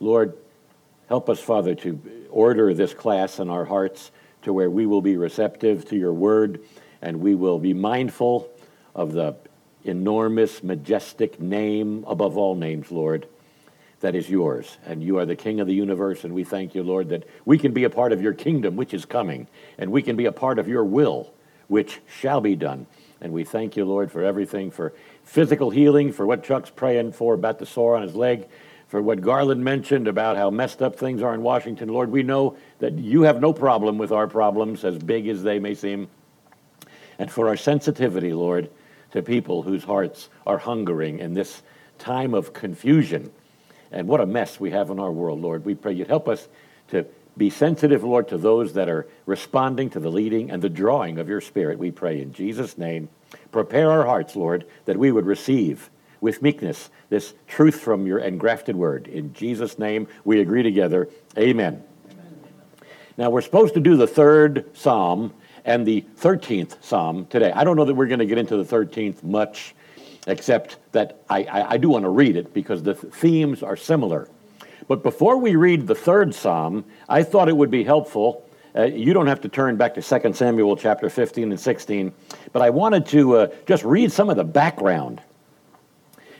Lord, help us, Father, to order this class in our hearts to where we will be receptive to your word and we will be mindful of the enormous, majestic name above all names, Lord, that is yours. And you are the King of the universe, and we thank you, Lord, that we can be a part of your kingdom, which is coming, and we can be a part of your will, which shall be done. And we thank you, Lord, for everything, for physical healing, for what Chuck's praying for about the sore on his leg, for what Garland mentioned about how messed up things are in Washington. Lord, we know that you have no problem with our problems, as big as they may seem. And for our sensitivity, Lord, to people whose hearts are hungering in this time of confusion. And what a mess we have in our world, Lord. We pray you'd help us to be sensitive, Lord, to those that are responding to the leading and the drawing of your Spirit. We pray in Jesus' name. Prepare our hearts, Lord, that we would receive with meekness this truth from your engrafted word. In Jesus' name, we agree together. Amen. Amen. Now, we're supposed to do the third psalm and the 13th Psalm today. I don't know that we're going to get into the 13th much, except that I, I, I do want to read it because the th- themes are similar. But before we read the third Psalm, I thought it would be helpful. Uh, you don't have to turn back to 2 Samuel chapter 15 and 16, but I wanted to uh, just read some of the background.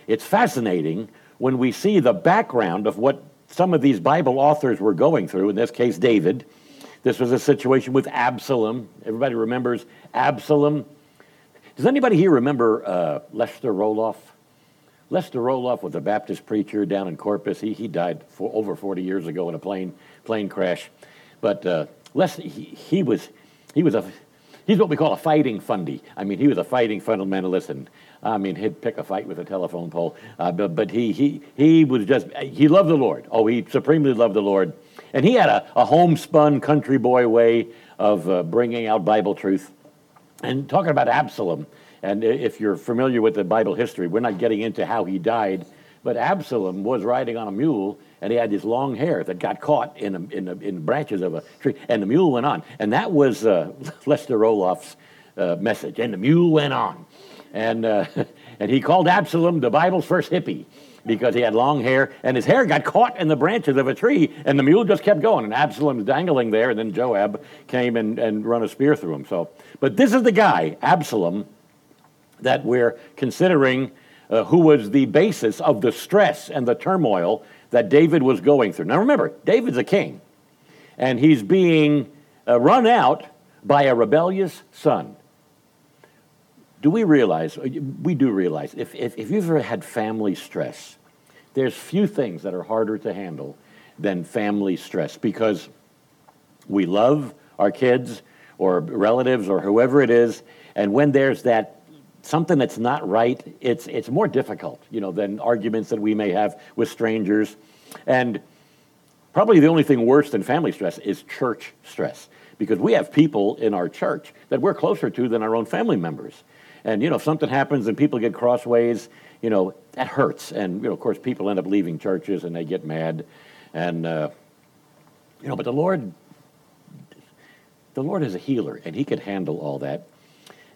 It's fascinating when we see the background of what some of these Bible authors were going through, in this case, David this was a situation with Absalom. Everybody remembers Absalom. Does anybody here remember uh, Lester Roloff? Lester Roloff was a Baptist preacher down in Corpus. He, he died for over 40 years ago in a plane, plane crash. But uh, Lester, he, he, was, he was a, he's what we call a fighting fundy. I mean, he was a fighting fundamentalist, and I mean, he'd pick a fight with a telephone pole. Uh, but but he, he, he was just, he loved the Lord. Oh, he supremely loved the Lord. And he had a, a homespun country boy way of uh, bringing out Bible truth. And talking about Absalom, and if you're familiar with the Bible history, we're not getting into how he died, but Absalom was riding on a mule and he had this long hair that got caught in, a, in, a, in branches of a tree, and the mule went on. And that was uh, Lester Roloff's uh, message, and the mule went on. And, uh, and he called Absalom the Bible's first hippie because he had long hair, and his hair got caught in the branches of a tree, and the mule just kept going, and Absalom's dangling there, and then Joab came and, and run a spear through him. So, but this is the guy, Absalom, that we're considering uh, who was the basis of the stress and the turmoil that David was going through. Now remember, David's a king, and he's being uh, run out by a rebellious son do we realize, uh, we do realize, if, if, if, you've ever had family stress, there's few things that are harder to handle than family stress because we love our kids or relatives or whoever it is, and when there's that something that's not right, it's, it's more difficult, you know, than arguments that we may have with strangers. And probably the only thing worse than family stress is church stress because we have people in our church that we're closer to than our own family members. And, you know, if something happens and people get crossways, you know, that hurts. And, you know, of course, people end up leaving churches and they get mad. And, uh, you know, but the Lord, the Lord is a healer and he can handle all that.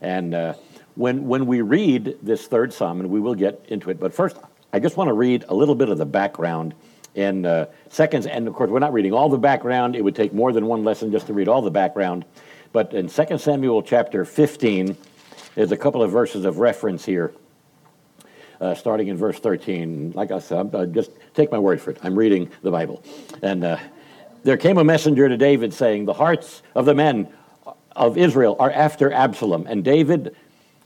And uh, when, when we read this third psalm, and we will get into it, but first, I just want to read a little bit of the background in uh, seconds. And of course, we're not reading all the background. It would take more than one lesson just to read all the background. But in 2 Samuel chapter 15, there's a couple of verses of reference here, uh, starting in verse 13. Like I said, uh, just take my word for it. I'm reading the Bible. And uh, there came a messenger to David saying, The hearts of the men of Israel are after Absalom. And David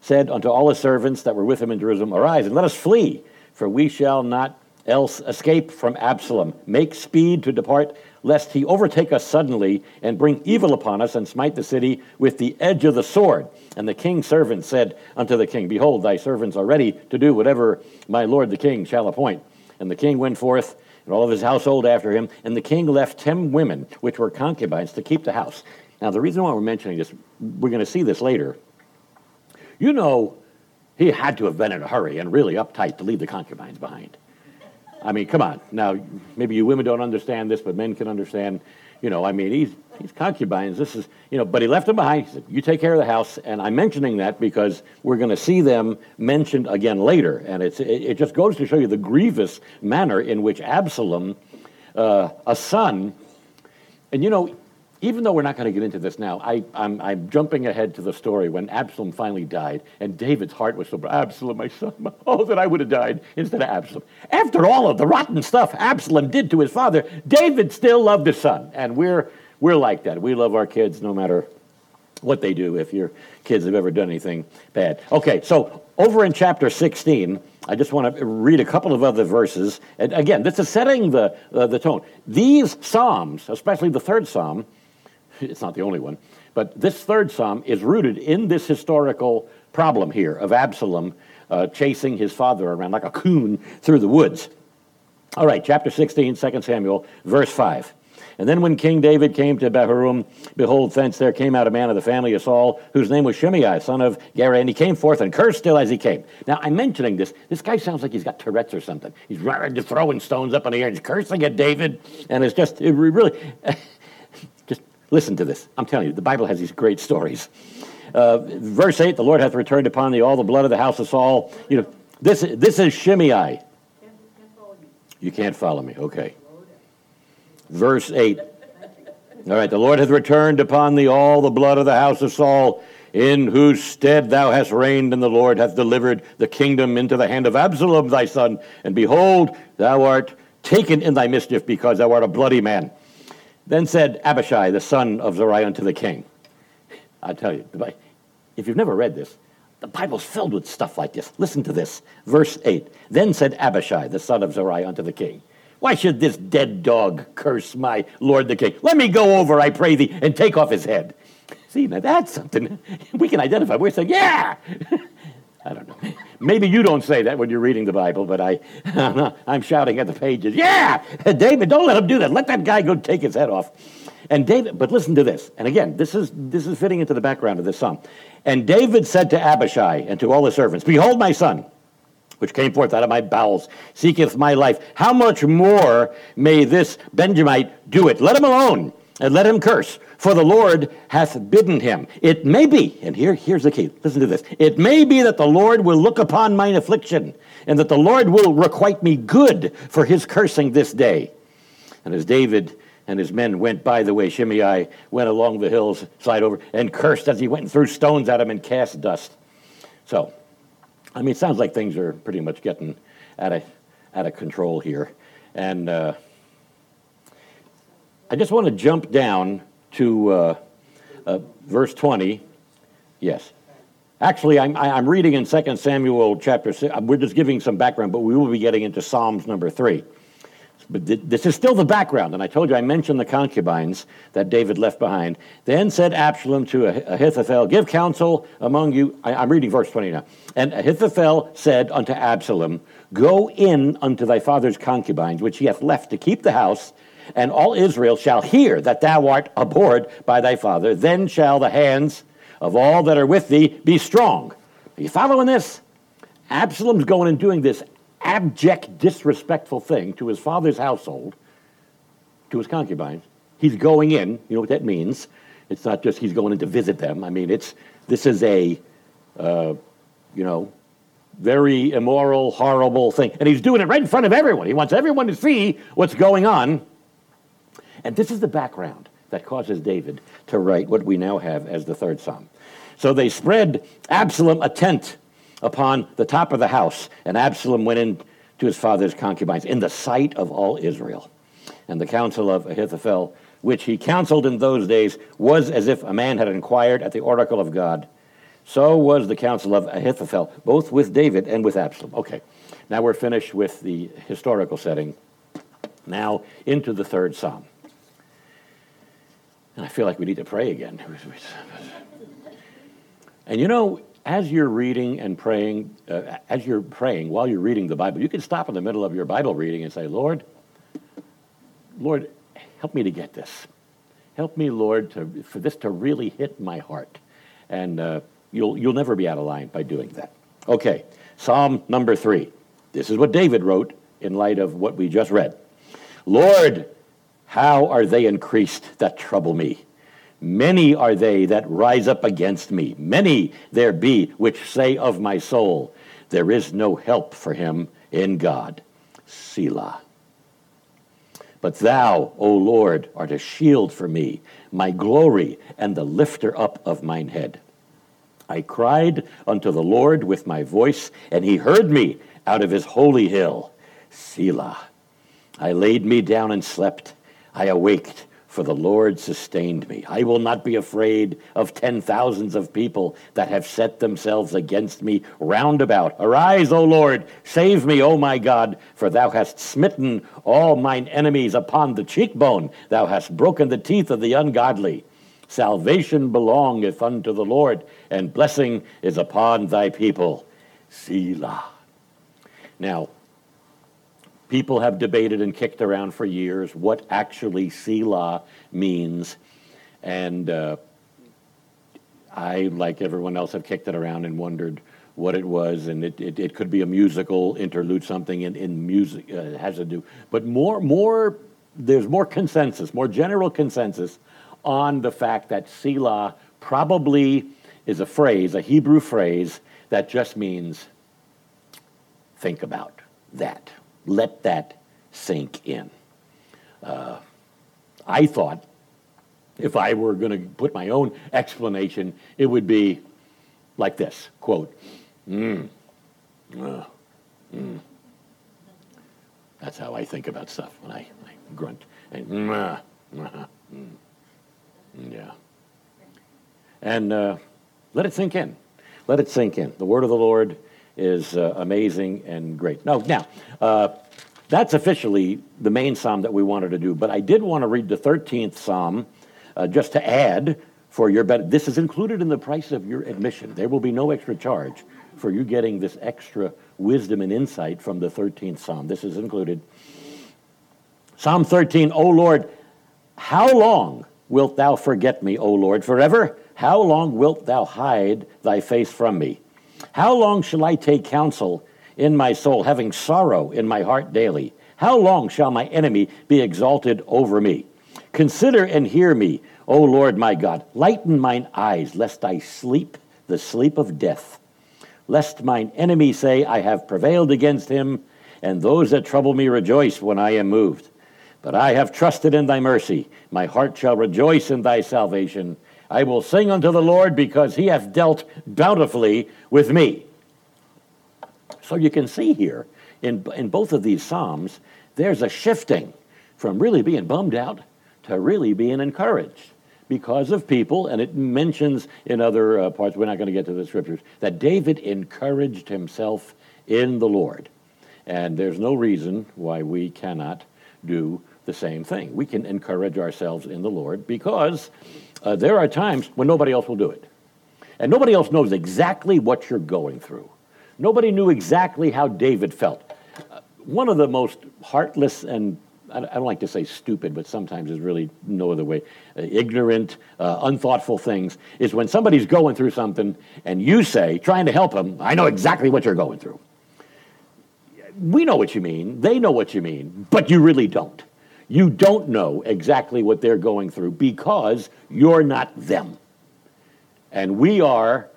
said unto all his servants that were with him in Jerusalem, Arise and let us flee, for we shall not else escape from Absalom. Make speed to depart lest he overtake us suddenly and bring evil upon us and smite the city with the edge of the sword. And the king's servant said unto the king, Behold, thy servants are ready to do whatever my lord the king shall appoint. And the king went forth, and all of his household after him, and the king left ten women, which were concubines, to keep the house. Now, the reason why we're mentioning this, we're going to see this later. You know, he had to have been in a hurry and really uptight to leave the concubines behind. I mean, come on. Now, maybe you women don't understand this, but men can understand. You know, I mean, he's, he's concubines. This is, you know, but he left them behind. He said, You take care of the house. And I'm mentioning that because we're going to see them mentioned again later. And it's, it, it just goes to show you the grievous manner in which Absalom uh, a son. And you know, even though we're not going to get into this now, I, I'm, I'm jumping ahead to the story when Absalom finally died, and David's heart was so broken. Absalom, my son, oh, that I would have died instead of Absalom. After all of the rotten stuff Absalom did to his father, David still loved his son, and we're, we're like that. We love our kids no matter what they do if your kids have ever done anything bad. Okay, so over in chapter 16, I just want to read a couple of other verses. And again, this is setting the, uh, the tone. These Psalms, especially the third Psalm, it's not the only one, but this third psalm is rooted in this historical problem here of Absalom uh, chasing his father around like a coon through the woods. All right, chapter 16, 2 Samuel, verse 5. And then when King David came to Bahurim, behold, thence there came out a man of the family of Saul, whose name was Shimei, son of Gera, and he came forth and cursed still as he came. Now, I'm mentioning this. This guy sounds like he's got Tourette's or something. He's throwing stones up in the air he's cursing at David, and it's just, it really, Listen to this. I'm telling you, the Bible has these great stories. Uh, verse 8 The Lord hath returned upon thee all the blood of the house of Saul. You know, this, this is Shimei. You can't follow me. Okay. Verse 8. All right, the Lord hath returned upon thee all the blood of the house of Saul, in whose stead thou hast reigned, and the Lord hath delivered the kingdom into the hand of Absalom thy son. And behold, thou art taken in thy mischief, because thou art a bloody man. Then said Abishai, the son of Zeruiah, unto the king. I tell you, if you've never read this, the Bible's filled with stuff like this. Listen to this. Verse 8. Then said Abishai, the son of Zeruiah, unto the king, Why should this dead dog curse my lord the king? Let me go over, I pray thee, and take off his head. See, now that's something we can identify. We're saying, Yeah! I don't know. Maybe you don't say that when you're reading the Bible, but I, uh, I'm shouting at the pages. Yeah, uh, David, don't let him do that. Let that guy go take his head off. And David, but listen to this. And again, this is this is fitting into the background of this psalm. And David said to Abishai and to all the servants, Behold, my son, which came forth out of my bowels, seeketh my life. How much more may this Benjamite do it? Let him alone and let him curse, for the Lord hath bidden him. It may be, and here, here's the key listen to this. It may be that the Lord will look upon mine affliction, and that the Lord will requite me good for his cursing this day. And as David and his men went by the way, Shimei went along the hills, side over, and cursed as he went and threw stones at him and cast dust. So, I mean, it sounds like things are pretty much getting out of, out of control here. And, uh, I just want to jump down to uh, uh, verse 20. Yes. Actually, I'm, I'm reading in 2 Samuel chapter 6. We're just giving some background, but we will be getting into Psalms number 3. But th- this is still the background, and I told you I mentioned the concubines that David left behind. Then said Absalom to Ahithophel, Give counsel among you. I, I'm reading verse 20 now. And Ahithophel said unto Absalom, Go in unto thy father's concubines, which he hath left to keep the house, and all Israel shall hear that thou art abhorred by thy father. Then shall the hands of all that are with thee be strong. Are you following this? Absalom's going and doing this abject, disrespectful thing to his father's household, to his concubines. He's going in. You know what that means? It's not just he's going in to visit them. I mean, it's this is a, uh, you know, very immoral, horrible thing, and he's doing it right in front of everyone. He wants everyone to see what's going on. And this is the background that causes David to write what we now have as the third psalm. So they spread Absalom a tent upon the top of the house, and Absalom went in to his father's concubines in the sight of all Israel. And the counsel of Ahithophel, which he counseled in those days, was as if a man had inquired at the oracle of God. So was the counsel of Ahithophel, both with David and with Absalom. Okay, now we're finished with the historical setting. Now into the third psalm. And I feel like we need to pray again. And you know, as you're reading and praying, uh, as you're praying while you're reading the Bible, you can stop in the middle of your Bible reading and say, Lord, Lord, help me to get this. Help me, Lord, to, for this to really hit my heart. And uh, you'll, you'll never be out of line by doing that. Okay, Psalm number three. This is what David wrote in light of what we just read. Lord, how are they increased that trouble me? Many are they that rise up against me. Many there be which say of my soul, There is no help for him in God. Selah. But thou, O Lord, art a shield for me, my glory, and the lifter up of mine head. I cried unto the Lord with my voice, and he heard me out of his holy hill. Selah. I laid me down and slept. I awaked for the Lord sustained me. I will not be afraid of ten thousands of people that have set themselves against me round about. Arise, O Lord, save me, O my God, for thou hast smitten all mine enemies upon the cheekbone. Thou hast broken the teeth of the ungodly. Salvation belongeth unto the Lord, and blessing is upon thy people. Selah. Now, People have debated and kicked around for years what actually Selah means. And uh, I, like everyone else, have kicked it around and wondered what it was. And it, it, it could be a musical interlude, something in, in music uh, has to do. But more, more, there's more consensus, more general consensus on the fact that Selah probably is a phrase, a Hebrew phrase, that just means think about that let that sink in. Uh, I thought if I were going to put my own explanation, it would be like this quote, mm, uh, mm. That's how I think about stuff when I, I grunt. And, mm, uh, uh, mm, yeah. And uh, let it sink in. Let it sink in. The word of the Lord is uh, amazing and great. No, now, uh, that's officially the main psalm that we wanted to do, but I did want to read the 13th psalm uh, just to add for your benefit. This is included in the price of your admission. There will be no extra charge for you getting this extra wisdom and insight from the 13th psalm. This is included. Psalm 13, O Lord, how long wilt thou forget me, O Lord, forever? How long wilt thou hide thy face from me? How long shall I take counsel in my soul, having sorrow in my heart daily? How long shall my enemy be exalted over me? Consider and hear me, O Lord my God. Lighten mine eyes, lest I sleep the sleep of death. Lest mine enemy say, I have prevailed against him, and those that trouble me rejoice when I am moved. But I have trusted in thy mercy. My heart shall rejoice in thy salvation. I will sing unto the Lord because he hath dealt bountifully with me. So you can see here in, in both of these Psalms, there's a shifting from really being bummed out to really being encouraged because of people, and it mentions in other uh, parts, we're not going to get to the scriptures, that David encouraged himself in the Lord. And there's no reason why we cannot do the same thing. We can encourage ourselves in the Lord because uh, there are times when nobody else will do it. And nobody else knows exactly what you're going through. Nobody knew exactly how David felt. Uh, one of the most heartless and I don't like to say stupid, but sometimes there's really no other way. Uh, ignorant, uh, unthoughtful things is when somebody's going through something and you say, trying to help them, I know exactly what you're going through. We know what you mean, they know what you mean, but you really don't. You don't know exactly what they're going through because you're not them. And we are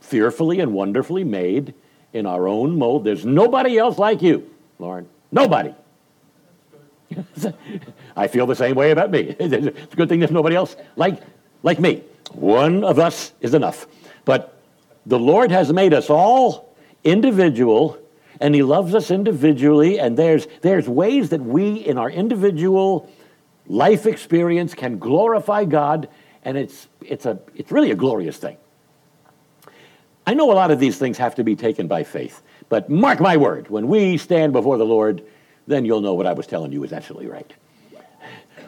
fearfully and wonderfully made in our own mold. There's nobody else like you, Lauren. Nobody. I feel the same way about me. It's a good thing there's nobody else like, like me. One of us is enough. But the Lord has made us all individual and he loves us individually and there's there's ways that we in our individual life experience can glorify God and it's it's a it's really a glorious thing. I know a lot of these things have to be taken by faith, but mark my word, when we stand before the Lord, then you'll know what I was telling you is absolutely right.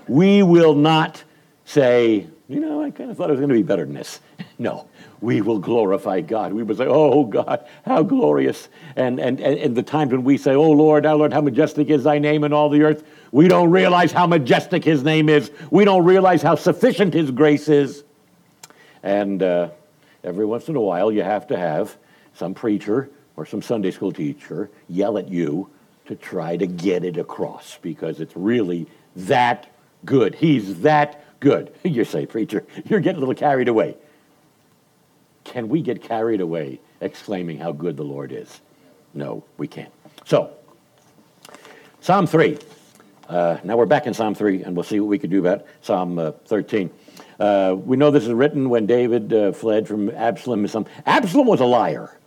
We will not say, you know, I kind of thought it was going to be better than this. No, we will glorify God. We will say, oh, God, how glorious. And, and, and the times when we say, oh, Lord, our Lord, how majestic is thy name in all the earth, we don't realize how majestic his name is. We don't realize how sufficient his grace is. And uh, every once in a while, you have to have some preacher or some Sunday school teacher yell at you to try to get it across because it's really that good. He's that good. You say, preacher, you're getting a little carried away. Can we get carried away exclaiming how good the Lord is? No, we can't. So, Psalm 3. Uh, now we're back in Psalm 3, and we'll see what we can do about Psalm uh, 13. Uh, we know this is written when David uh, fled from Absalom. Absalom was a liar,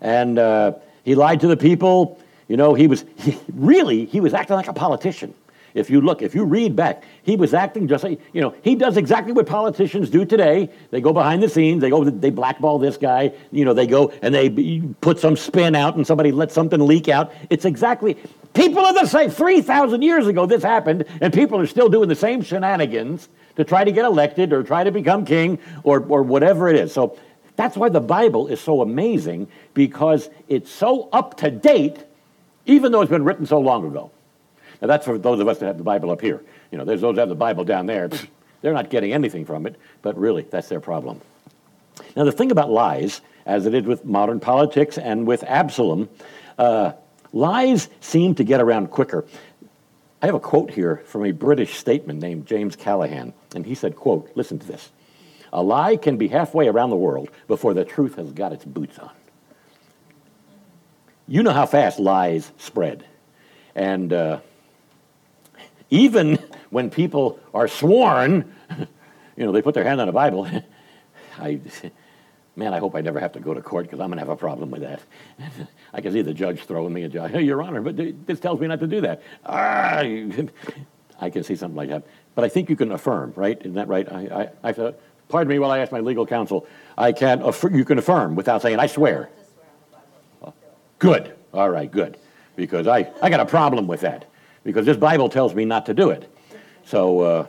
and uh, he lied to the people. You know, he was he, really he was acting like a politician. If you look, if you read back, he was acting just like, you know, he does exactly what politicians do today. They go behind the scenes, they go, they blackball this guy, you know, they go and they put some spin out and somebody lets something leak out. It's exactly, people are the same. 3,000 years ago this happened, and people are still doing the same shenanigans to try to get elected or try to become king or, or whatever it is. So that's why the Bible is so amazing because it's so up to date, even though it's been written so long ago. Now, that's for those of us that have the Bible up here. You know, there's those that have the Bible down there. They're not getting anything from it, but really, that's their problem. Now, the thing about lies, as it is with modern politics and with Absalom, uh, lies seem to get around quicker. I have a quote here from a British statesman named James Callaghan, and he said, quote, listen to this. A lie can be halfway around the world before the truth has got its boots on. You know how fast lies spread. And uh, even when people are sworn, you know, they put their hand on a Bible. I, man, I hope I never have to go to court because I'm going to have a problem with that. I can see the judge throwing me a judge. Hey, Your Honor, but this tells me not to do that. Ah, I can see something like that. But I think you can affirm, right? Isn't that right? I, I, I pardon me while I ask my legal counsel. I can affirm, you can affirm without saying, I swear. Good. All right, good. Because I, I got a problem with that because this Bible tells me not to do it. So, uh,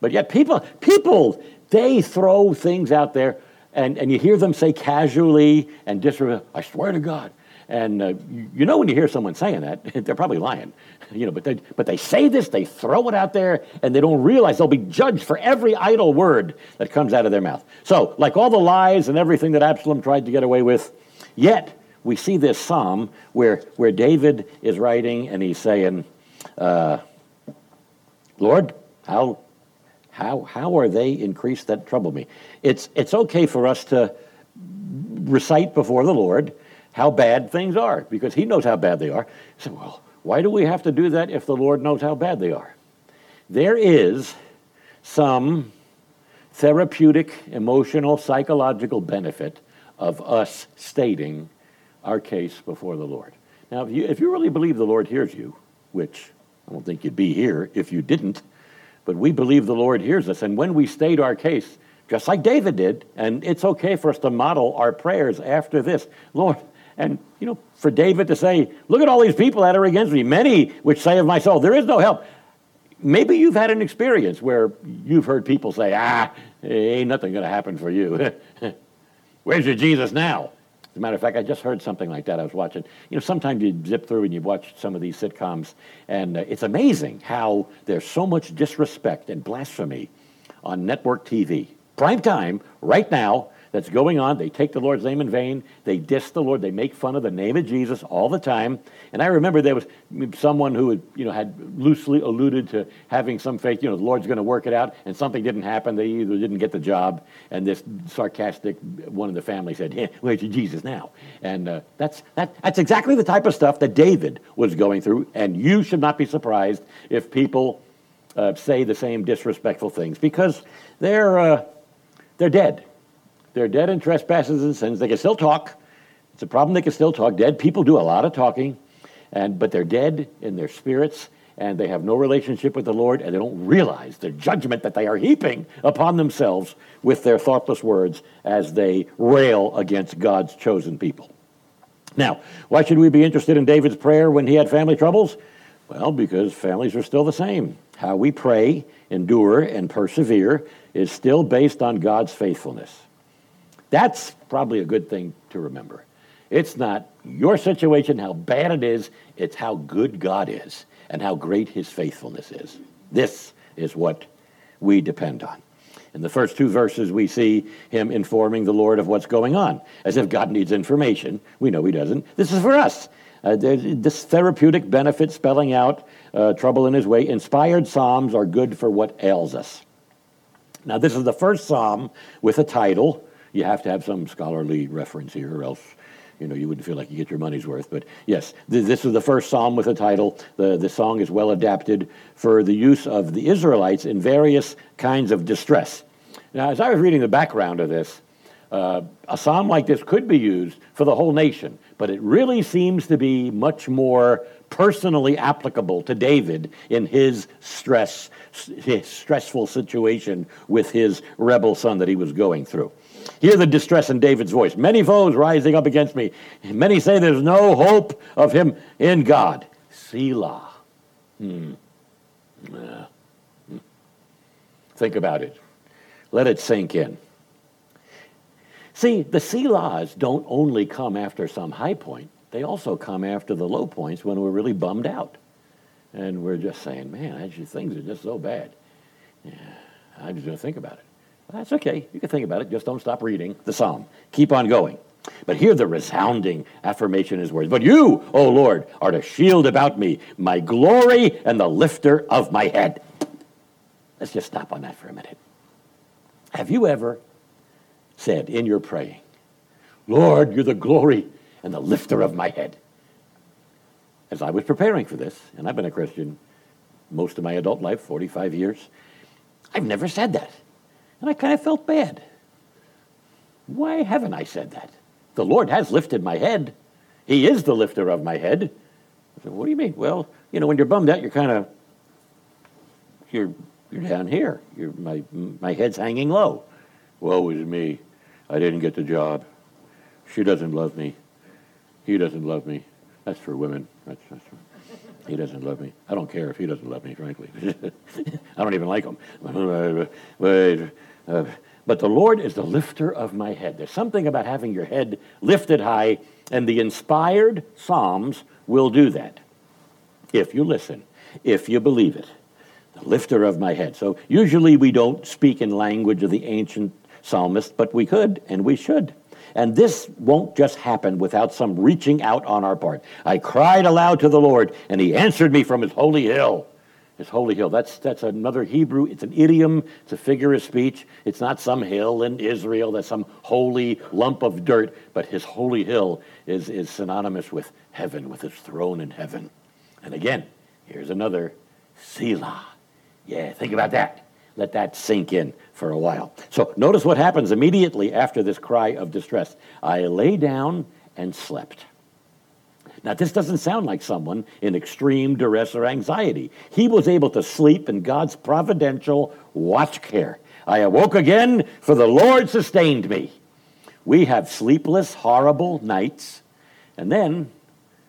but yet people, people, they throw things out there, and, and you hear them say casually and disrespect, I swear to God. And uh, you know when you hear someone saying that, they're probably lying. You know, but they, but they say this, they throw it out there, and they don't realize they'll be judged for every idle word that comes out of their mouth. So, like all the lies and everything that Absalom tried to get away with, yet we see this psalm where, where David is writing and he's saying, uh, Lord, how, how, how are they increased that trouble me? It's, it's okay for us to recite before the Lord how bad things are because He knows how bad they are. So, well, why do we have to do that if the Lord knows how bad they are? There is some therapeutic, emotional, psychological benefit of us stating our case before the Lord. Now, if you, if you really believe the Lord hears you, which I don't think you'd be here if you didn't. But we believe the Lord hears us. And when we state our case, just like David did, and it's okay for us to model our prayers after this, Lord, and you know, for David to say, Look at all these people that are against me, many which say of my soul, there is no help. Maybe you've had an experience where you've heard people say, Ah, ain't nothing going to happen for you. Where's your Jesus now? As a matter of fact, I just heard something like that. I was watching. You know, sometimes you zip through and you watch some of these sitcoms, and uh, it's amazing how there's so much disrespect and blasphemy on network TV. Prime time, right now, that's going on. They take the Lord's name in vain. They diss the Lord. They make fun of the name of Jesus all the time. And I remember there was someone who had, you know, had loosely alluded to having some faith, you know, the Lord's going to work it out, and something didn't happen. They either didn't get the job, and this sarcastic one of the family said, hey, where's your Jesus now? And uh, that's, that, that's exactly the type of stuff that David was going through, and you should not be surprised if people uh, say the same disrespectful things because they're, uh, they're dead. They're dead in trespasses and sins. They can still talk. It's a problem they can still talk. Dead people do a lot of talking, and, but they're dead in their spirits, and they have no relationship with the Lord, and they don't realize the judgment that they are heaping upon themselves with their thoughtless words as they rail against God's chosen people. Now, why should we be interested in David's prayer when he had family troubles? Well, because families are still the same. How we pray, endure, and persevere is still based on God's faithfulness. That's probably a good thing to remember. It's not your situation, how bad it is, it's how good God is and how great his faithfulness is. This is what we depend on. In the first two verses, we see him informing the Lord of what's going on, as if God needs information. We know he doesn't. This is for us. Uh, this therapeutic benefit spelling out uh, trouble in his way. Inspired psalms are good for what ails us. Now, this is the first psalm with a title you have to have some scholarly reference here, or else you know, you wouldn't feel like you get your money's worth. But yes, th- this is the first psalm with a title. The, the song is well adapted for the use of the Israelites in various kinds of distress. Now, as I was reading the background of this, uh, a psalm like this could be used for the whole nation, but it really seems to be much more personally applicable to David in his stress, his stressful situation with his rebel son that he was going through. Hear the distress in David's voice. Many foes rising up against me. Many say there's no hope of him in God. Selah. Hmm. Think about it. Let it sink in. See, the Selahs don't only come after some high point, they also come after the low points when we're really bummed out. And we're just saying, man, actually, things are just so bad. Yeah, I'm just to think about it. That's okay. You can think about it. Just don't stop reading the psalm. Keep on going. But hear the resounding affirmation in his words. But you, O Lord, are the shield about me, my glory and the lifter of my head. Let's just stop on that for a minute. Have you ever said in your praying, Lord, you're the glory and the lifter of my head? As I was preparing for this, and I've been a Christian most of my adult life, 45 years, I've never said that. And I kind of felt bad. Why haven't I said that? The Lord has lifted my head. He is the lifter of my head. I said, what do you mean? Well, you know, when you're bummed out, you're kind of, you're, you're down here. You're, my, my head's hanging low. Woe is me. I didn't get the job. She doesn't love me. He doesn't love me. That's for women. That's, that's for, he doesn't love me. I don't care if he doesn't love me, frankly. I don't even like him. But, uh, but the Lord is the lifter of my head. There's something about having your head lifted high, and the inspired Psalms will do that. If you listen, if you believe it. The lifter of my head. So usually we don't speak in language of the ancient psalmist, but we could and we should. And this won't just happen without some reaching out on our part. I cried aloud to the Lord, and he answered me from his holy hill. His holy hill. That's, that's another Hebrew. It's an idiom. It's a figure of speech. It's not some hill in Israel that's some holy lump of dirt, but his holy hill is, is synonymous with heaven, with his throne in heaven. And again, here's another Selah. Yeah, think about that. Let that sink in for a while. So notice what happens immediately after this cry of distress. I lay down and slept. Now, this doesn't sound like someone in extreme duress or anxiety. He was able to sleep in God's providential watch care. I awoke again, for the Lord sustained me. We have sleepless, horrible nights. And then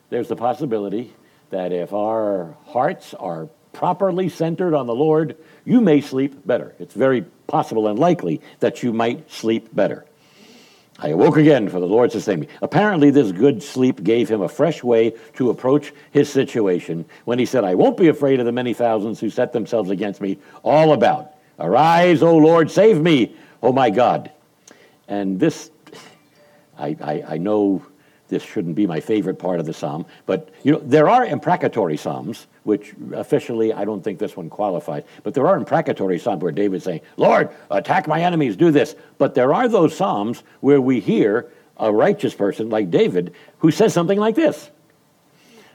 there's the possibility that if our hearts are properly centered on the Lord, you may sleep better. It's very possible and likely that you might sleep better. I awoke again, for the Lord sustained me. Apparently, this good sleep gave him a fresh way to approach his situation when he said, I won't be afraid of the many thousands who set themselves against me all about. Arise, O Lord, save me, O my God. And this, I, I, I know this shouldn't be my favorite part of the psalm, but you know there are imprecatory psalms, which officially I don't think this one qualifies, but there are imprecatory psalms where David's saying, "Lord, attack my enemies, do this." But there are those psalms where we hear a righteous person like David who says something like this: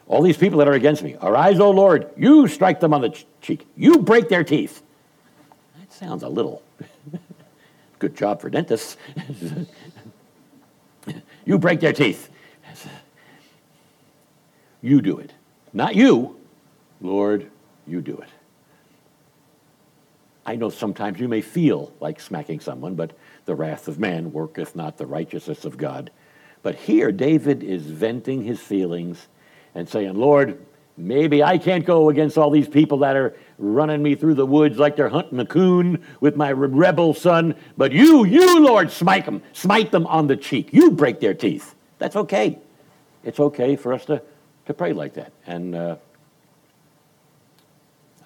"All these people that are against me, arise, O Lord! You strike them on the cheek. You break their teeth." That sounds a little. Good job for dentists. you break their teeth. You do it. Not you. Lord, you do it. I know sometimes you may feel like smacking someone, but the wrath of man worketh not the righteousness of God. But here, David is venting his feelings and saying, Lord, maybe I can't go against all these people that are running me through the woods like they're hunting a coon with my rebel son, but you, you, Lord, smite them, smite them on the cheek. You break their teeth. That's okay. It's okay for us to to pray like that. And uh,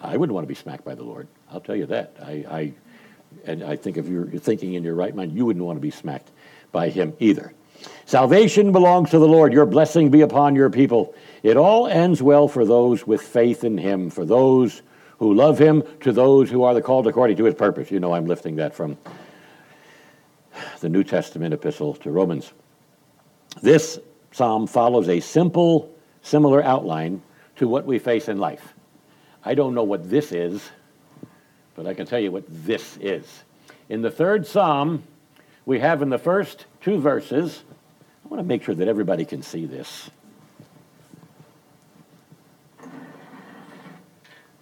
I wouldn't want to be smacked by the Lord. I'll tell you that. I, I, and I think if you're thinking in your right mind, you wouldn't want to be smacked by him either. Salvation belongs to the Lord. Your blessing be upon your people. It all ends well for those with faith in him, for those who love him, to those who are the called according to his purpose. You know, I'm lifting that from the New Testament epistle to Romans. This psalm follows a simple, similar outline to what we face in life. I don't know what this is, but I can tell you what this is. In the third psalm, we have in the first two verses, I want to make sure that everybody can see this.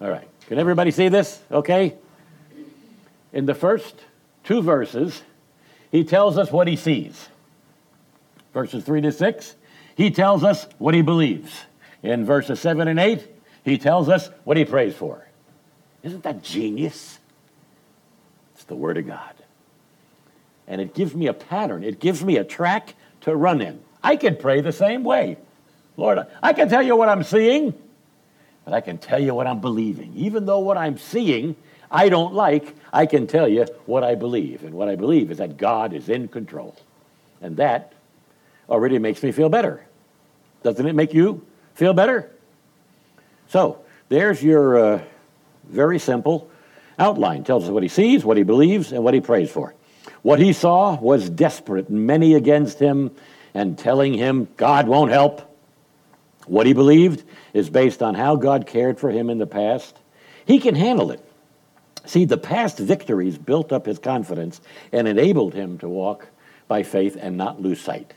All right. Can everybody see this? Okay. In the first two verses, he tells us what he sees. Verses 3 to 6, he tells us what he believes. In verses 7 and 8, he tells us what he prays for. Isn't that genius? It's the Word of God. And it gives me a pattern, it gives me a track to run in. I can pray the same way. Lord, I can tell you what I'm seeing, but I can tell you what I'm believing. Even though what I'm seeing I don't like, I can tell you what I believe. And what I believe is that God is in control. And that already makes me feel better. Doesn't it make you feel better? So, there's your uh, very simple outline. Tells us what he sees, what he believes, and what he prays for. What he saw was desperate, many against him, and telling him God won't help. What he believed is based on how God cared for him in the past. He can handle it. See, the past victories built up his confidence and enabled him to walk by faith and not lose sight.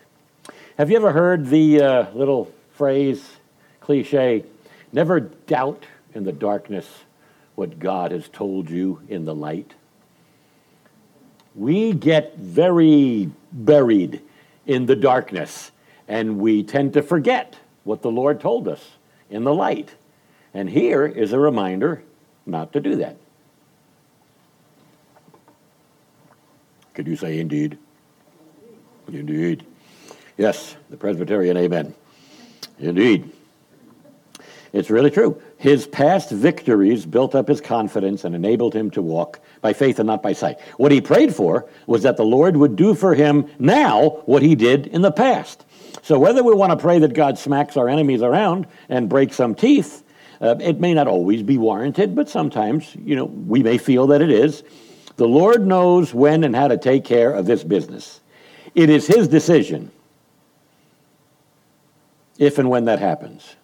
Have you ever heard the uh, little phrase, cliche, never doubt in the darkness what God has told you in the light? We get very buried in the darkness and we tend to forget what the Lord told us in the light. And here is a reminder not to do that. Could you say indeed? Indeed. Yes, the Presbyterian amen. Indeed. It's really true. His past victories built up his confidence and enabled him to walk by faith and not by sight. What he prayed for was that the Lord would do for him now what he did in the past. So whether we want to pray that God smacks our enemies around and breaks some teeth, uh, it may not always be warranted, but sometimes, you know, we may feel that it is. The Lord knows when and how to take care of this business. It is His decision if and when that happens.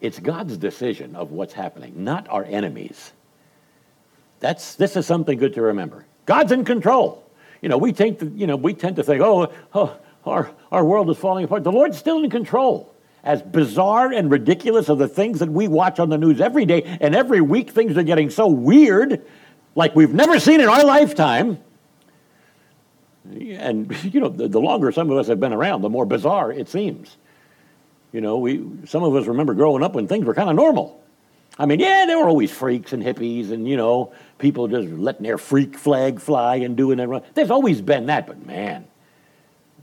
It's God's decision of what's happening, not our enemies. That's, this is something good to remember. God's in control. You know, we, think, you know, we tend to think, oh, oh our, our world is falling apart. The Lord's still in control as bizarre and ridiculous as the things that we watch on the news every day and every week, things are getting so weird, like we've never seen in our lifetime. And, you know, the, the longer some of us have been around, the more bizarre it seems. You know, we, some of us remember growing up when things were kind of normal. I mean, yeah, there were always freaks and hippies and, you know, people just letting their freak flag fly and doing it. There's always been that, but man,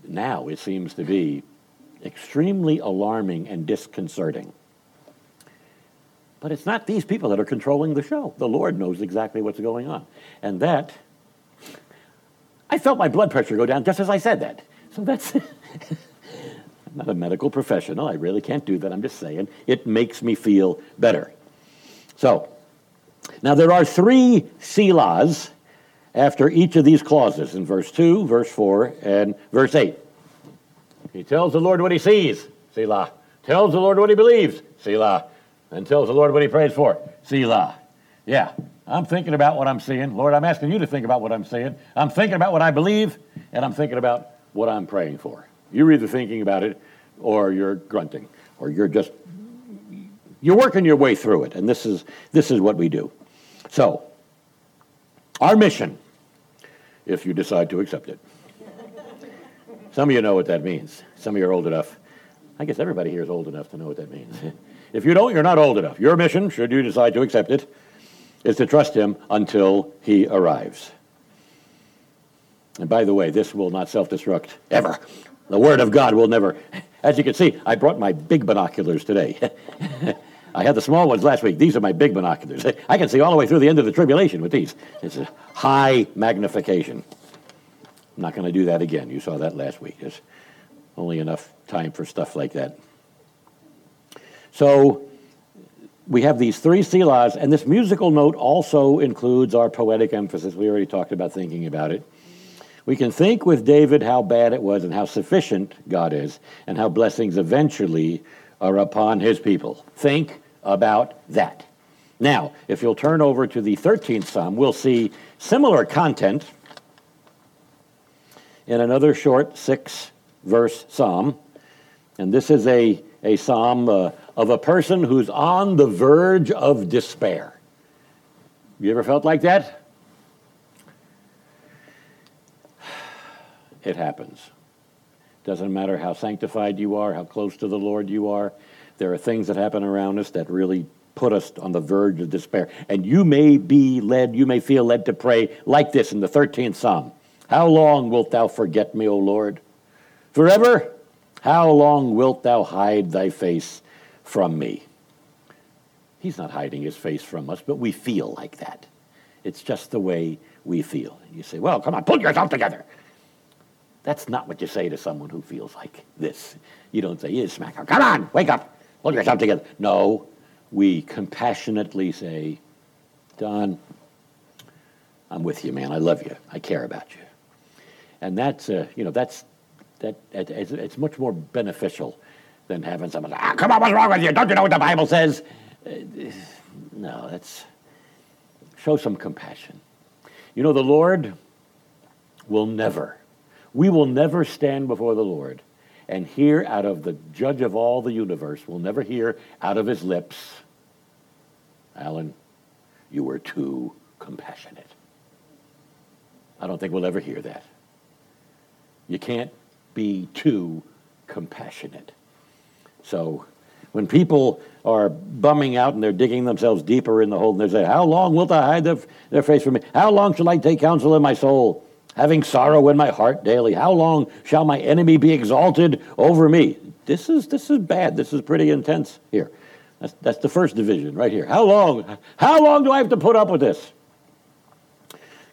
now it seems to be extremely alarming and disconcerting. But it's not these people that are controlling the show. The Lord knows exactly what's going on. And that, I felt my blood pressure go down just as I said that. So that's, I'm not a medical professional. I really can't do that. I'm just saying it makes me feel better. So, now there are three selahs after each of these clauses in verse 2, verse 4, and verse 8. He tells the Lord what he sees, Selah. Tells the Lord what he believes, Selah. And tells the Lord what he prays for, Selah. Yeah, I'm thinking about what I'm seeing. Lord, I'm asking you to think about what I'm saying. I'm thinking about what I believe, and I'm thinking about what I'm praying for. You're either thinking about it or you're grunting, or you're just you're working your way through it, and this is this is what we do. So, our mission, if you decide to accept it. Some of you know what that means. Some of you are old enough. I guess everybody here is old enough to know what that means. if you don't, you're not old enough. Your mission, should you decide to accept it, is to trust Him until He arrives. And by the way, this will not self destruct ever. The Word of God will never. As you can see, I brought my big binoculars today. I had the small ones last week. These are my big binoculars. I can see all the way through the end of the tribulation with these. It's a high magnification. I'm not going to do that again. You saw that last week. There's only enough time for stuff like that. So we have these three selahs, and this musical note also includes our poetic emphasis. We already talked about thinking about it. We can think with David how bad it was and how sufficient God is and how blessings eventually are upon his people. Think about that. Now, if you'll turn over to the 13th Psalm, we'll see similar content in another short six verse psalm. And this is a, a psalm uh, of a person who's on the verge of despair. You ever felt like that? It happens. Doesn't matter how sanctified you are, how close to the Lord you are. There are things that happen around us that really put us on the verge of despair. And you may be led, you may feel led to pray like this in the 13th Psalm How long wilt thou forget me, O Lord? Forever? How long wilt thou hide thy face from me? He's not hiding his face from us, but we feel like that. It's just the way we feel. You say, well, come on, pull yourself together. That's not what you say to someone who feels like this. You don't say, you smack her, come on, wake up, pull yourself together. No, we compassionately say, Don, I'm with you, man. I love you. I care about you. And that's, uh, you know, that's, that, it's, much more beneficial than having someone say, ah, come on, what's wrong with you? Don't you know what the Bible says? Uh, no, that's, show some compassion. You know, the Lord will never, we will never stand before the Lord and hear out of the judge of all the universe, we'll never hear out of his lips, Alan, you were too compassionate. I don't think we'll ever hear that. You can't be too compassionate. So when people are bumming out and they're digging themselves deeper in the hole and they say, How long wilt thou hide their, their face from me? How long shall I take counsel in my soul? having sorrow in my heart daily. How long shall my enemy be exalted over me? This is, this is bad. This is pretty intense here. That's, that's the first division right here. How long? How long do I have to put up with this?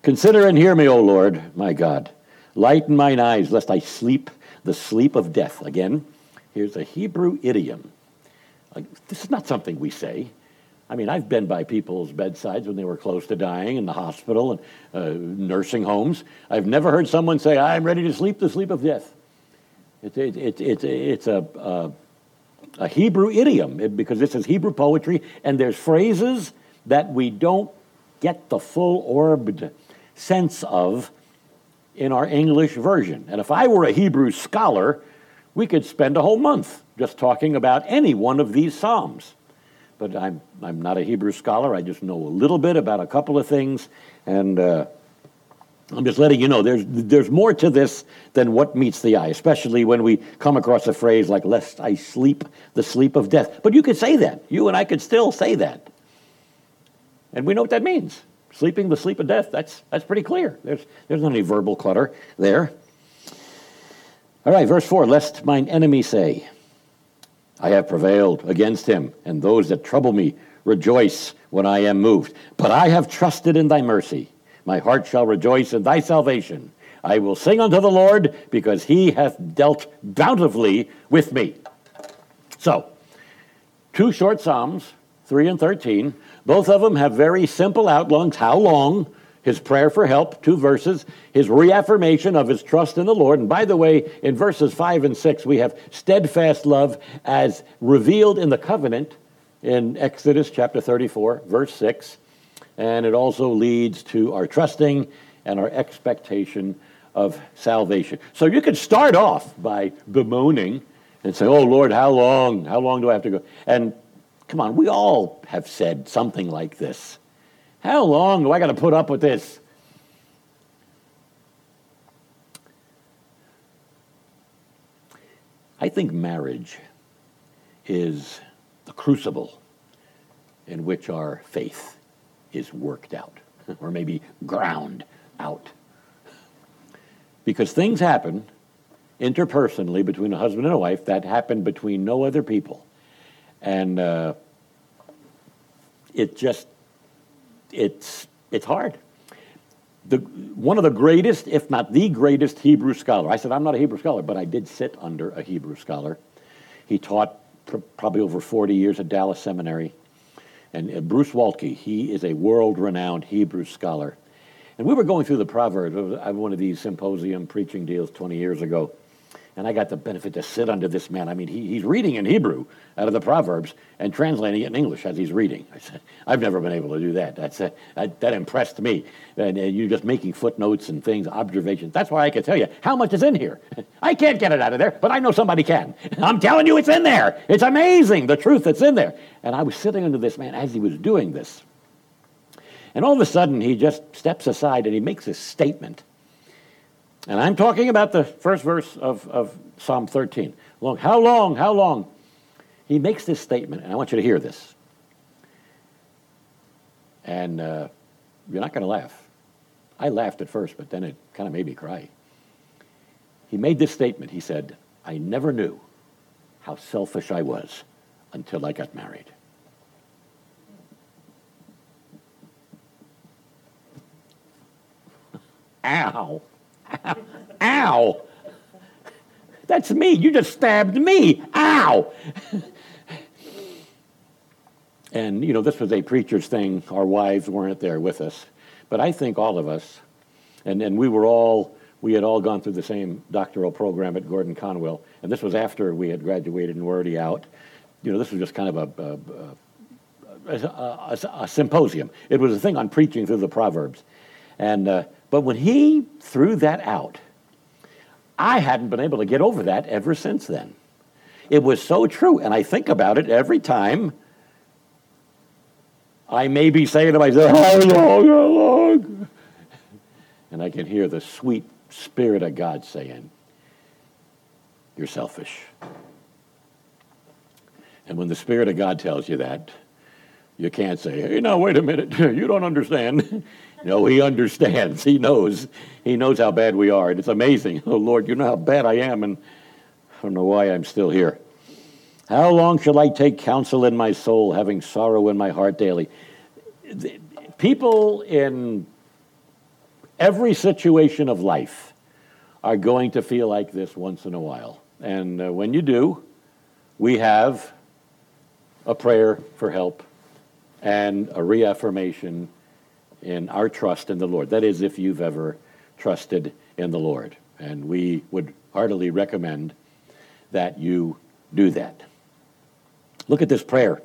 Consider and hear me, O Lord, my God. Lighten mine eyes, lest I sleep the sleep of death. Again, here's a Hebrew idiom. This is not something we say. I mean, I've been by people's bedsides when they were close to dying in the hospital and uh, nursing homes. I've never heard someone say, I'm ready to sleep the sleep of death. It, it, it it's a, a, a, Hebrew idiom because this is Hebrew poetry, and there's phrases that we don't get the full orbed sense of in our English version. And if I were a Hebrew scholar, we could spend a whole month just talking about any one of these Psalms but I'm, I'm not a Hebrew scholar. I just know a little bit about a couple of things, and uh, I'm just letting you know there's, there's more to this than what meets the eye, especially when we come across a phrase like, lest I sleep the sleep of death. But you could say that. You and I could still say that. And we know what that means. Sleeping the sleep of death, that's, that's pretty clear. There's, there's not any verbal clutter there. All right, verse 4 Lest mine enemy say, I have prevailed against him, and those that trouble me rejoice when I am moved. But I have trusted in thy mercy. My heart shall rejoice in thy salvation. I will sing unto the Lord because he hath dealt bountifully with me. So, two short Psalms, 3 and 13. Both of them have very simple outlines. How long? His prayer for help, two verses, his reaffirmation of his trust in the Lord. And by the way, in verses 5 and 6, we have steadfast love as revealed in the covenant in Exodus chapter 34, verse 6. And it also leads to our trusting and our expectation of salvation. So you could start off by bemoaning and say, Oh Lord, how long? How long do I have to go? And come on, we all have said something like this. How long do I got to put up with this? I think marriage is the crucible in which our faith is worked out, or maybe ground out. Because things happen interpersonally between a husband and a wife that happen between no other people. And uh, it just it's, it's hard. The, one of the greatest, if not the greatest, Hebrew scholar. I said, I'm not a Hebrew scholar, but I did sit under a Hebrew scholar. He taught pr- probably over 40 years at Dallas Seminary. And uh, Bruce Waltke, he is a world renowned Hebrew scholar. And we were going through the Proverbs. I one of these symposium preaching deals 20 years ago. And I got the benefit to sit under this man. I mean, he, he's reading in Hebrew out of the Proverbs and translating it in English as he's reading. I said, I've never been able to do that. That's, uh, that, that impressed me. And uh, you're just making footnotes and things, observations. That's why I can tell you how much is in here. I can't get it out of there, but I know somebody can. I'm telling you, it's in there. It's amazing, the truth that's in there. And I was sitting under this man as he was doing this. And all of a sudden, he just steps aside and he makes a statement and I'm talking about the first verse of, of Psalm 13. Long, how long, how long? He makes this statement, and I want you to hear this. And uh, you're not going to laugh. I laughed at first, but then it kind of made me cry. He made this statement. He said, I never knew how selfish I was until I got married. Ow. Ow. That's me. You just stabbed me. Ow. and, you know, this was a preacher's thing. Our wives weren't there with us. But I think all of us, and, and we were all, we had all gone through the same doctoral program at Gordon Conwell. And this was after we had graduated and were already out. You know, this was just kind of a, a, a, a, symposium. It was a thing on preaching through the Proverbs. And, uh, but when he threw that out, I hadn't been able to get over that ever since then. It was so true, and I think about it every time I may be saying to myself, How long, how long? And I can hear the sweet Spirit of God saying, You're selfish. And when the Spirit of God tells you that, you can't say, Hey, now, wait a minute, you don't understand. No, he understands. He knows. He knows how bad we are. And it's amazing. Oh, Lord, you know how bad I am, and I don't know why I'm still here. How long shall I take counsel in my soul, having sorrow in my heart daily? People in every situation of life are going to feel like this once in a while. And uh, when you do, we have a prayer for help and a reaffirmation in our trust in the Lord. That is, if you've ever trusted in the Lord. And we would heartily recommend that you do that. Look at this prayer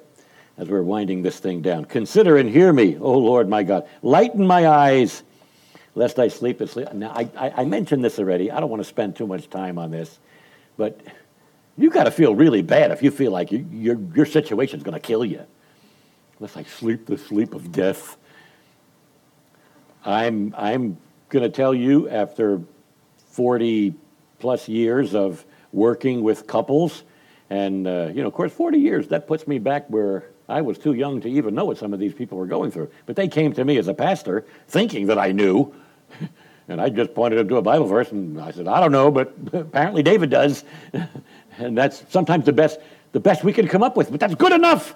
as we're winding this thing down. Consider and hear me, O Lord my God. Lighten my eyes, lest I sleep asleep. Now, I, I, I mentioned this already. I don't want to spend too much time on this, but you've got to feel really bad if you feel like you, your, your situation's going to kill you. Unless I sleep the sleep of death. I'm, I'm going to tell you after 40 plus years of working with couples, and, uh, you know, of course, 40 years, that puts me back where I was too young to even know what some of these people were going through. But they came to me as a pastor thinking that I knew. And I just pointed them to a Bible verse and I said, I don't know, but apparently David does. and that's sometimes the best, the best we can come up with, but that's good enough.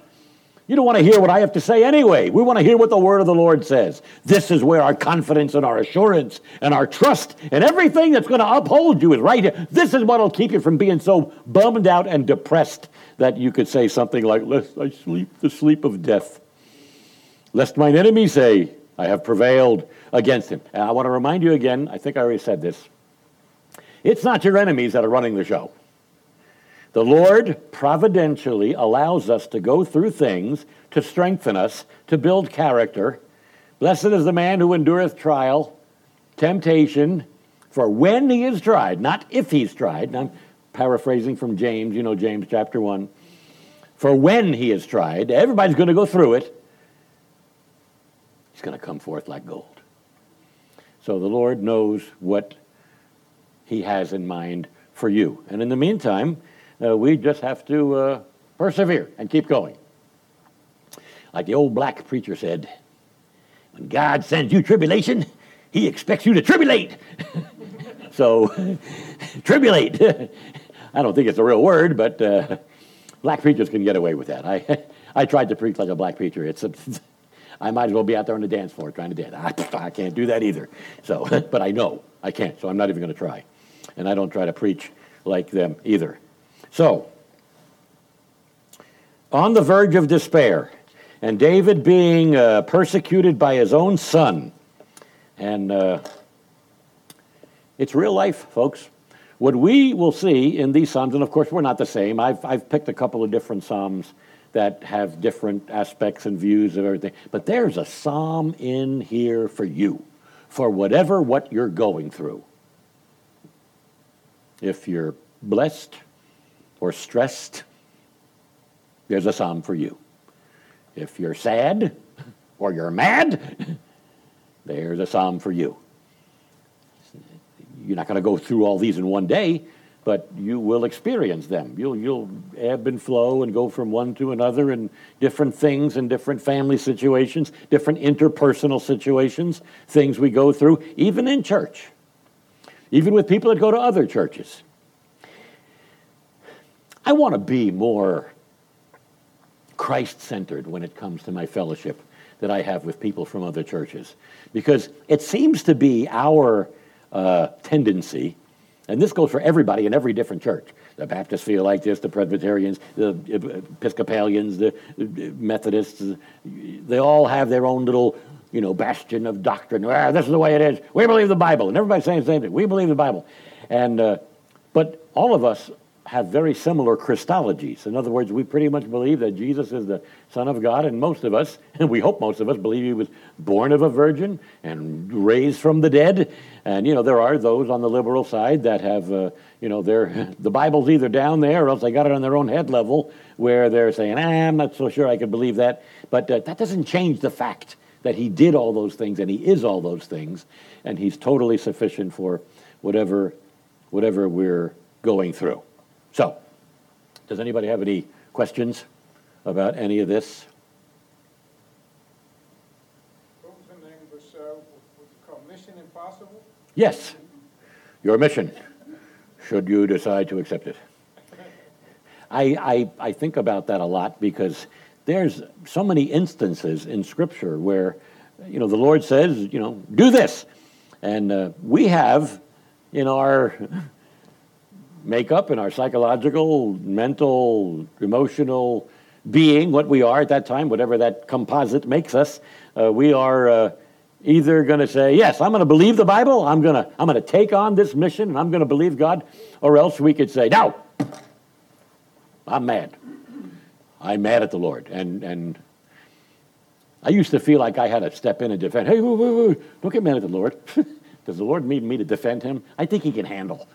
You don't want to hear what I have to say anyway. We want to hear what the word of the Lord says. This is where our confidence and our assurance and our trust and everything that's going to uphold you is right here. This is what will keep you from being so bummed out and depressed that you could say something like, Lest I sleep the sleep of death. Lest mine enemy say, I have prevailed against him. And I want to remind you again, I think I already said this. It's not your enemies that are running the show. The Lord providentially allows us to go through things to strengthen us, to build character. Blessed is the man who endureth trial, temptation, for when he is tried, not if he's tried. And I'm paraphrasing from James, you know, James chapter 1. For when he is tried, everybody's going to go through it. He's going to come forth like gold. So the Lord knows what he has in mind for you. And in the meantime, uh, we just have to uh, persevere and keep going. Like the old black preacher said, when God sends you tribulation, he expects you to tribulate. so, tribulate. I don't think it's a real word, but uh, black preachers can get away with that. I, I tried to preach like a black preacher. It's I might as well be out there on the dance floor trying to dance. I, I can't do that either. So, but I know I can't, so I'm not even going to try. And I don't try to preach like them either. So, on the verge of despair, and David being uh, persecuted by his own son, And uh, it's real life, folks. What we will see in these Psalms, and of course, we're not the same. I've, I've picked a couple of different Psalms that have different aspects and views of everything. But there's a Psalm in here for you, for whatever what you're going through. If you're blessed or stressed, there's a Psalm for you. If you're sad or you're mad, there's a Psalm for you. You're not going to go through all these in one day, but you will experience them. You'll, you'll ebb and flow and go from one to another and different things and different family situations, different interpersonal situations, things we go through, even in church, even with people that go to other churches. I want to be more Christ centered when it comes to my fellowship that I have with people from other churches. Because it seems to be our uh, tendency, and this goes for everybody in every different church. The Baptists feel like this, the Presbyterians, the Episcopalians, the Methodists, they all have their own little you know, bastion of doctrine. Ah, this is the way it is. We believe the Bible. And everybody's saying the same thing. We believe the Bible. And, uh, but all of us have very similar Christologies. In other words, we pretty much believe that Jesus is the Son of God, and most of us, and we hope most of us, believe he was born of a virgin and raised from the dead. And, you know, there are those on the liberal side that have, uh, you know, they're, the Bible's either down there or else they got it on their own head level where they're saying, ah, I'm not so sure I could believe that. But uh, that doesn't change the fact that he did all those things and he is all those things, and he's totally sufficient for whatever, whatever we're going through. So, does anybody have any questions about any of this? Mission Impossible? Yes, your mission, should you decide to accept it. I, I, I think about that a lot because there's so many instances in Scripture where, you know, the Lord says, you know, do this. And uh, we have in our makeup and our psychological, mental, emotional being, what we are at that time, whatever that composite makes us, uh, we are uh, either going to say, yes, I'm going to believe the Bible, I'm going to I'm going to take on this mission, and I'm going to believe God, or else we could say, no, I'm mad. I'm mad at the Lord. And, and I used to feel like I had to step in and defend. Hey, wait, wait, wait, don't get mad at the Lord. Does the Lord need me to defend him? I think he can handle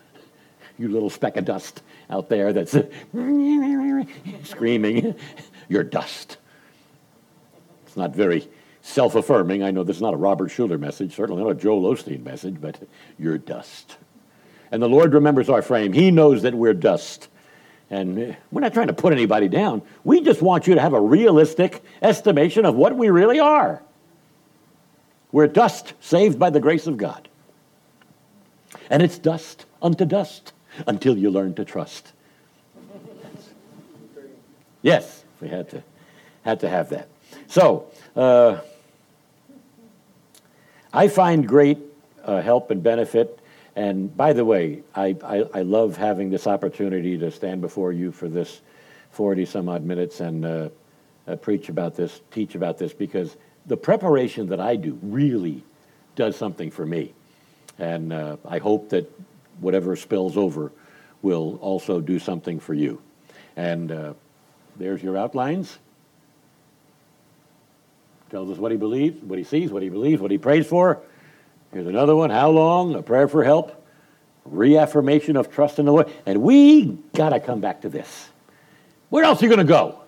you little speck of dust out there that's screaming, you're dust. It's not very self affirming. I know this is not a Robert Schuller message, certainly not a Joel Osteen message, but you're dust. And the Lord remembers our frame. He knows that we're dust. And we're not trying to put anybody down. We just want you to have a realistic estimation of what we really are. We're dust saved by the grace of God. And it's dust unto dust until you learn to trust. Yes, we had to, had to have that. So, uh, I find great uh, help and benefit. And by the way, I, I, I, love having this opportunity to stand before you for this 40 some odd minutes and uh, uh, preach about this, teach about this, because the preparation that I do really does something for me. And uh, I hope that whatever spills over will also do something for you. And uh, there's your outlines. Tells us what he believes, what he sees, what he believes, what he prays for. Here's another one. How long? A prayer for help. Reaffirmation of trust in the Lord. And we got to come back to this. Where else are you going to go?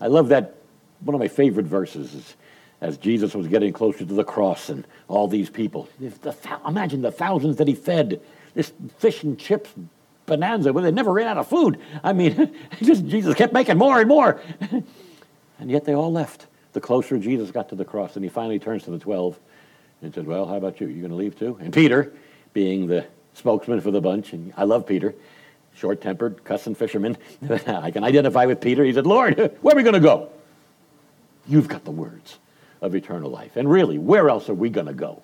I love that. One of my favorite verses is as Jesus was getting closer to the cross and all these people. The, imagine the thousands that he fed. This fish and chips bonanza where they never ran out of food. I mean, just Jesus kept making more and more. and yet they all left the closer Jesus got to the cross. And he finally turns to the 12 and says, Well, how about you? You going to leave too? And Peter, being the spokesman for the bunch, and I love Peter, short tempered, cussing fisherman. I can identify with Peter. He said, Lord, where are we going to go? You've got the words of eternal life. And really, where else are we going to go?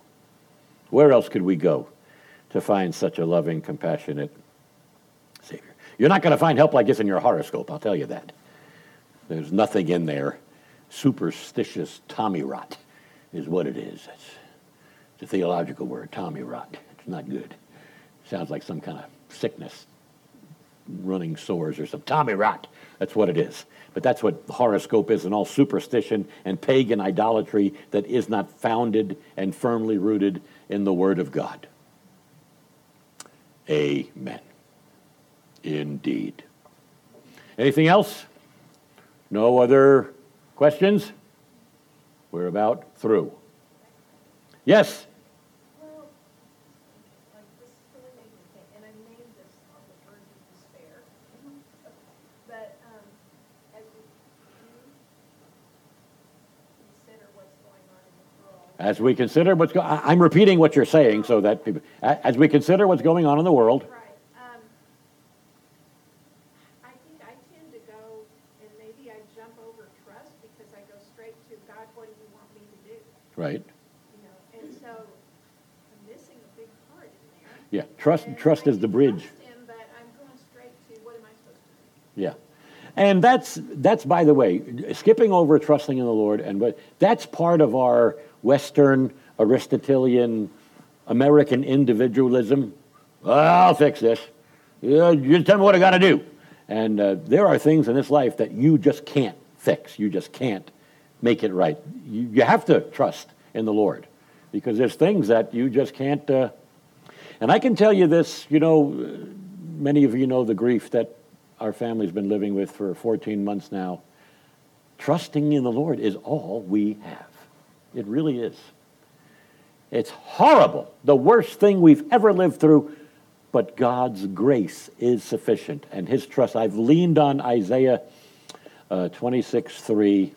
Where else could we go to find such a loving, compassionate Savior? You're not going to find help like this in your horoscope, I'll tell you that. There's nothing in there. Superstitious Tommy rot is what it is. It's It's a theological word, Tommy rot. It's not good. Sounds like some kind of sickness, running sores or some Tommy rot. That's what it is. But that's what horoscope is and all superstition and pagan idolatry that is not founded and firmly rooted in the Word of God. Amen. Indeed. Anything else? No other questions? We're about through. Yes? Well, like this is really making me think, and I named this on the verge of despair. But, um, as we do consider what's going on in the world, As we consider what's going, I'm repeating what you're saying so that people, as we consider what's going on in the world, right, um, I think I tend to go, and maybe I jump over trust because I go straight to, God, what do you want me to do? right? You know, and so I'm missing a big part in there. Yeah, trust, And trust I is the bridge. trust him, But I'm going straight to, what am I supposed to do? Yeah. And that's, that's, by the way, skipping over trusting in the Lord, and but that's part of our Western Aristotelian American individualism. I'll fix this. You just tell me what I got to do. And uh, there are things in this life that you just can't fix. You just can't make it right. You, you have to trust in the Lord because there's things that you just can't. Uh, and I can tell you this, you know, many of you know the grief that our family's been living with for 14 months now. Trusting in the Lord is all we have. It really is. It's horrible, the worst thing we've ever lived through, but God's grace is sufficient and His trust. I've leaned on Isaiah uh, 26 3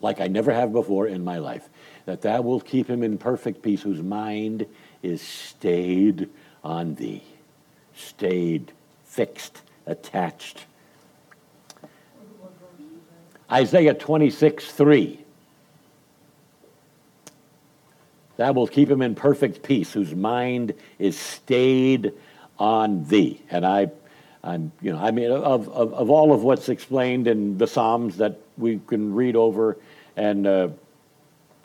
like I never have before in my life, that thou wilt keep him in perfect peace whose mind is stayed on thee, stayed, fixed, attached. Isaiah 26 3. Thou will keep him in perfect peace, whose mind is stayed on thee. And I, I'm, you know, I mean, of, of, of all of what's explained in the Psalms that we can read over, and uh,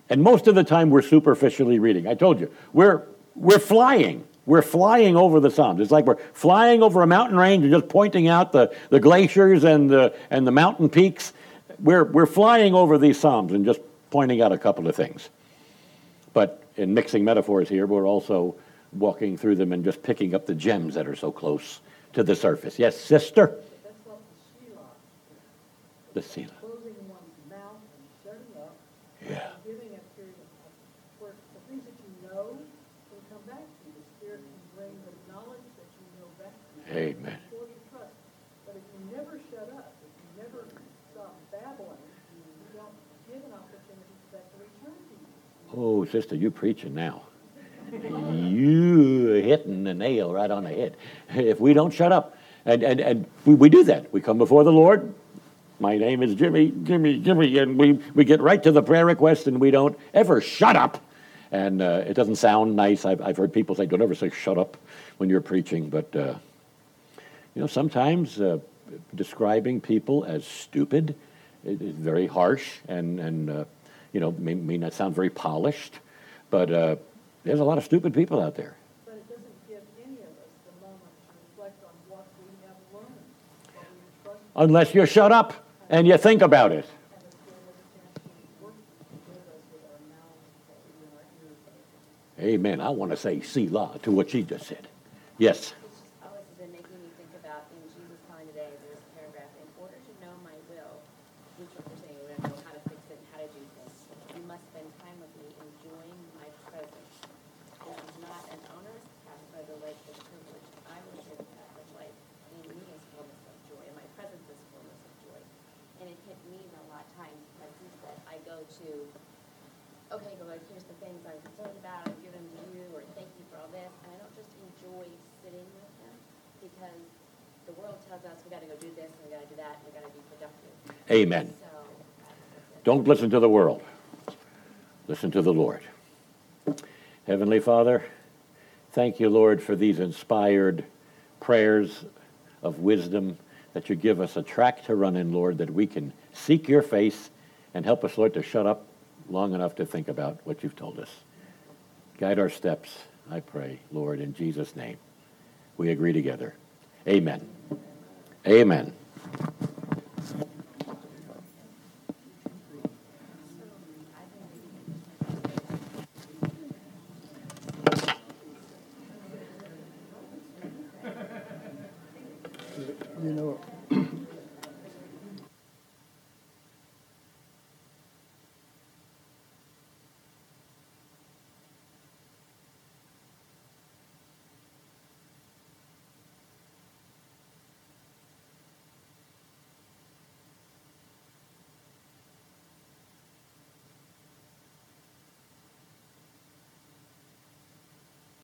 and most of the time we're superficially reading. I told you, we're we're flying. We're flying over the Psalms. It's like we're flying over a mountain range and just pointing out the, the glaciers and the and the mountain peaks. We're we're flying over these Psalms and just pointing out a couple of things. But in mixing metaphors here, we're also walking through them and just picking up the gems that are so close to the surface. Yes, sister? The Sheila, The Selah. closing one's mouth and shutting up, Yeah. and giving a period of, where the things that you know will come back to you. The Spirit can bring the knowledge that you know back to you. Amen. For you trust. But if you never shut up, if you never stop babbling, you don't give an opportunity for that to return to you. Oh, sister, you preaching now. You hitting the nail right on the head. If we don't shut up, and, and, and we, we do that. We come before the Lord. My name is Jimmy, Jimmy, Jimmy, and we, we get right to the prayer request and we don't ever shut up. And uh, it doesn't sound nice. I've, I've heard people say, don't ever say shut up when you're preaching. But, uh, you know, sometimes uh, describing people as stupid is very harsh and, and uh, you know, may, may not sound very polished. But uh, there's a lot of stupid people out there. But it doesn't give any of us the moment to reflect on what we have learned, we Unless you shut up and you think about it. and it's given us a chance to work with us with our mouths closed and our ears open. Amen. I want to say Selah to what she just said. Yes. It's just always been making me think about in Jesus' time today, there's a paragraph, in order to know my will, which what you're saying, we don't know how to fix it and how to do things. You must spend time with me enjoying my presence. This is not an onerous task, but a delightful privilege. I will share the path of life. In me is fullness of joy, and my presence is fullness of joy. And it hit me a lot of times, like you said, I go to okay, Lord, here's the things I'm concerned about, I've given to you, or thank you for all this, and I don't just enjoy sitting with him, because the world tells us we gotta go do this, and we gotta do that, gotta be productive. Amen. So, Don't listen to the world. Listen to the Lord. Heavenly Father, thank you, Lord, for these inspired prayers of wisdom that you give us a track to run in, Lord, that we can seek your face and help us, Lord, to shut up long enough to think about what you've told us. Guide our steps, I pray, Lord, in Jesus' name. We agree together. Amen. Amen. You know,